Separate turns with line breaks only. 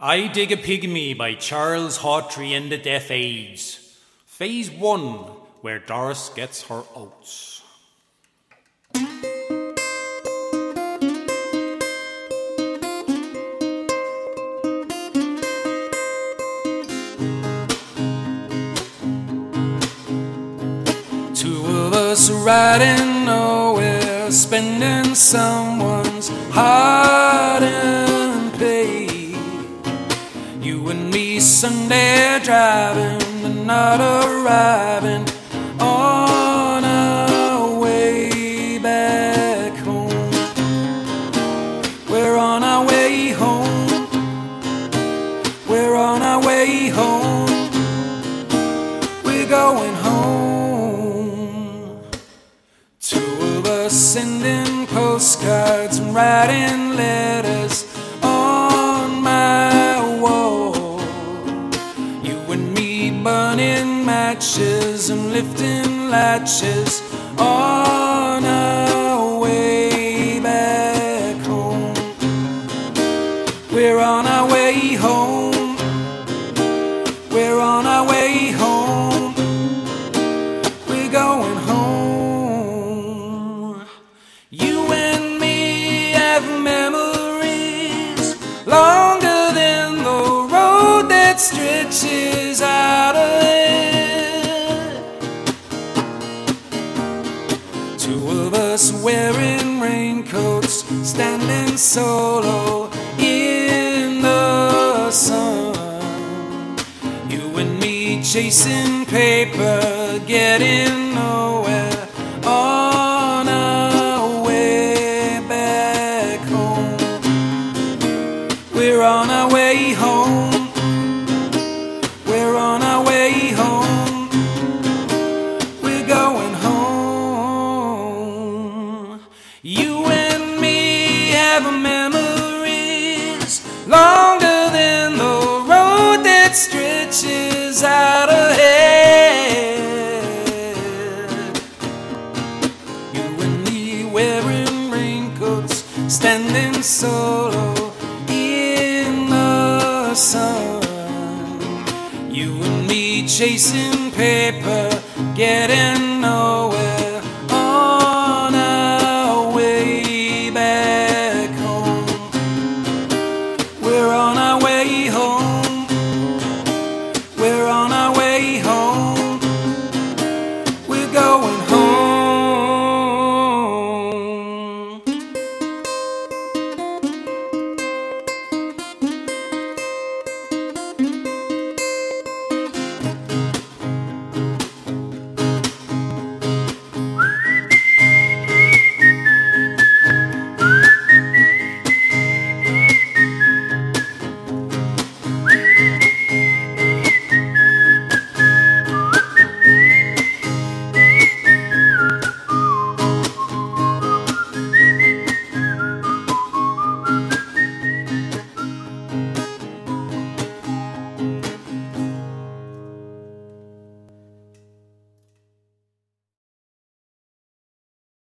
I Dig a Pygmy by Charles Hawtrey in the Deaf Aids. Phase 1, where Doris gets her oats. Two of us riding nowhere, spending someone's heart Sunday driving and not arriving on our way back home. We're on our way home. We're on our way home. We're going home. Two of us sending postcards and writing letters matches and lifting latches on our way back home. We're on our way home. We're on our way home. We're going home. You and me have memories longer than the road that stretches us wearing raincoats, standing solo in the sun. You and me chasing paper, getting nowhere me memories longer than the road that stretches out ahead. You and me wearing raincoats, standing solo in the sun. You and me chasing paper, getting nowhere We're on.